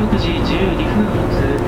16時12分発、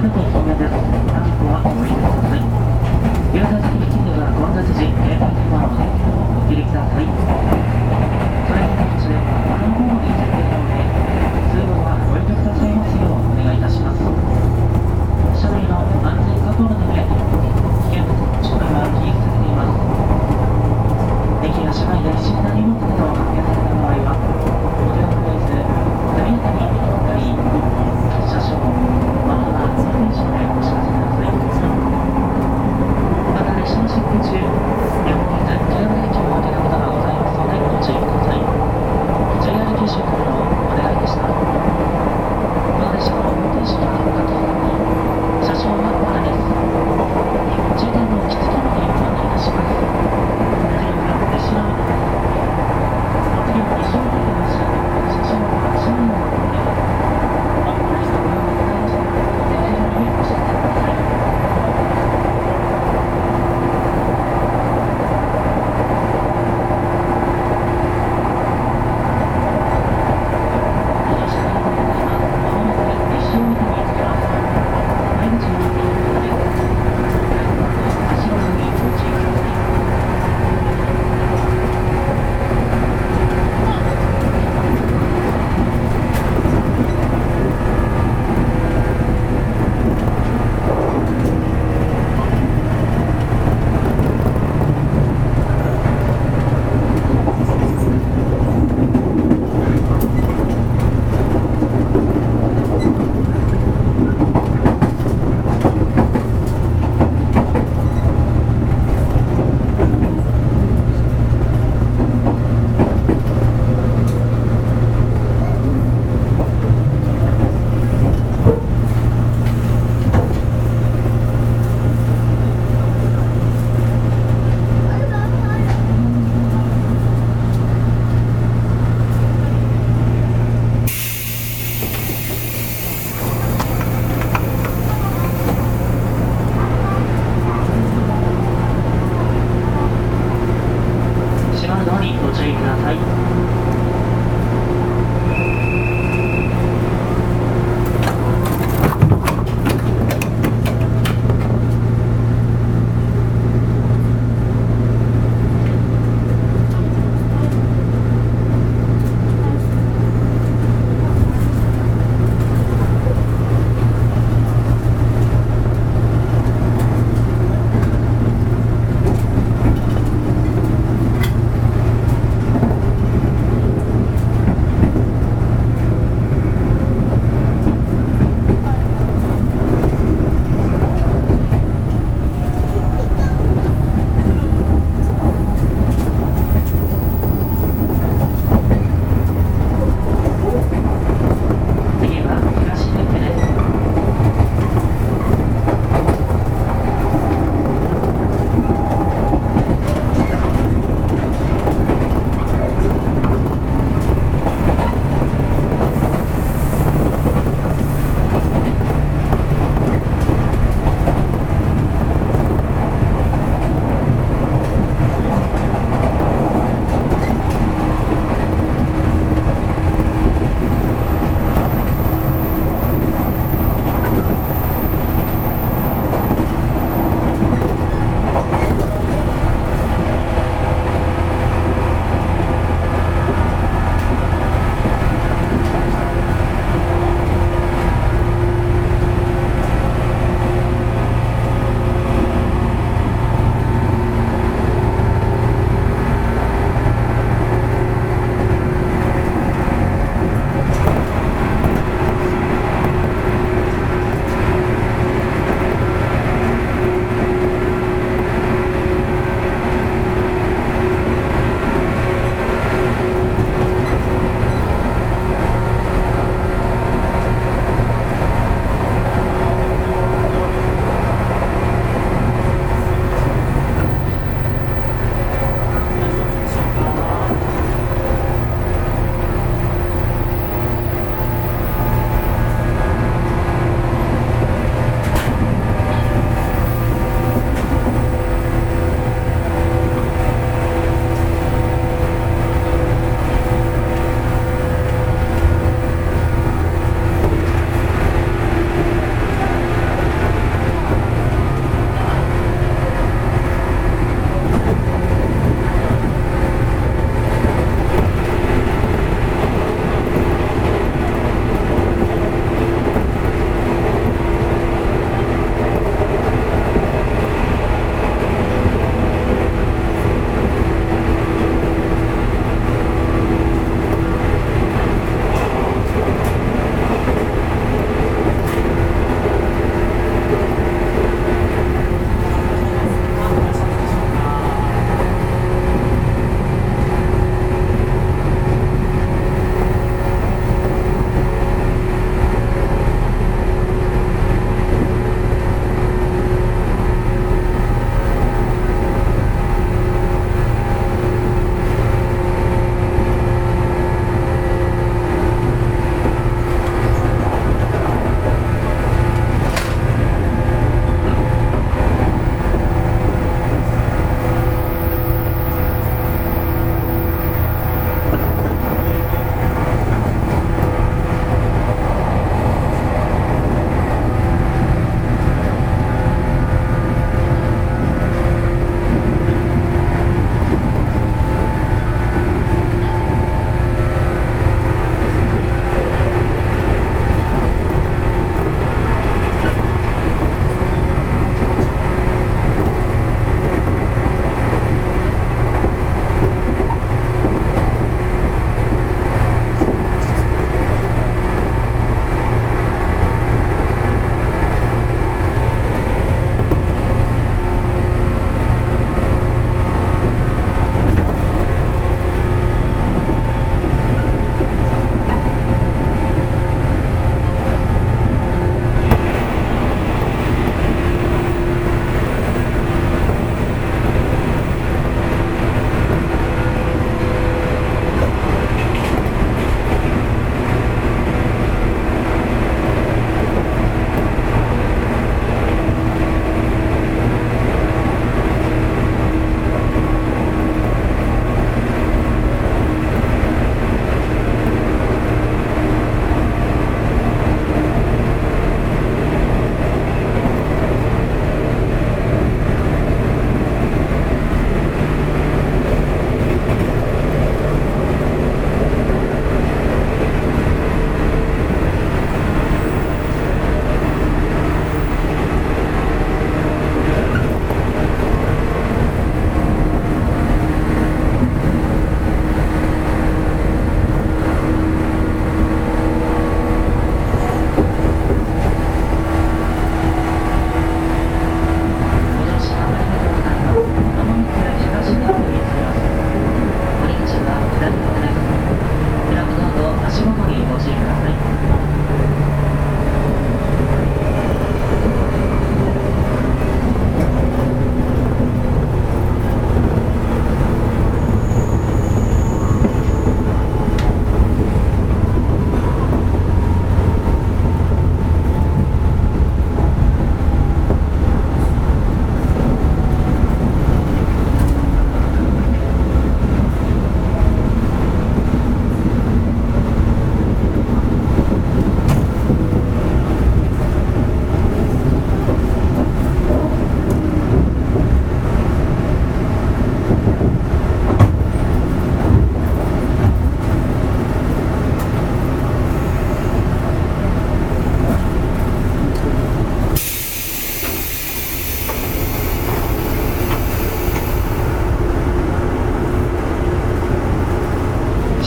Gracias.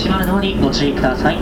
閉まるのにご注意ください。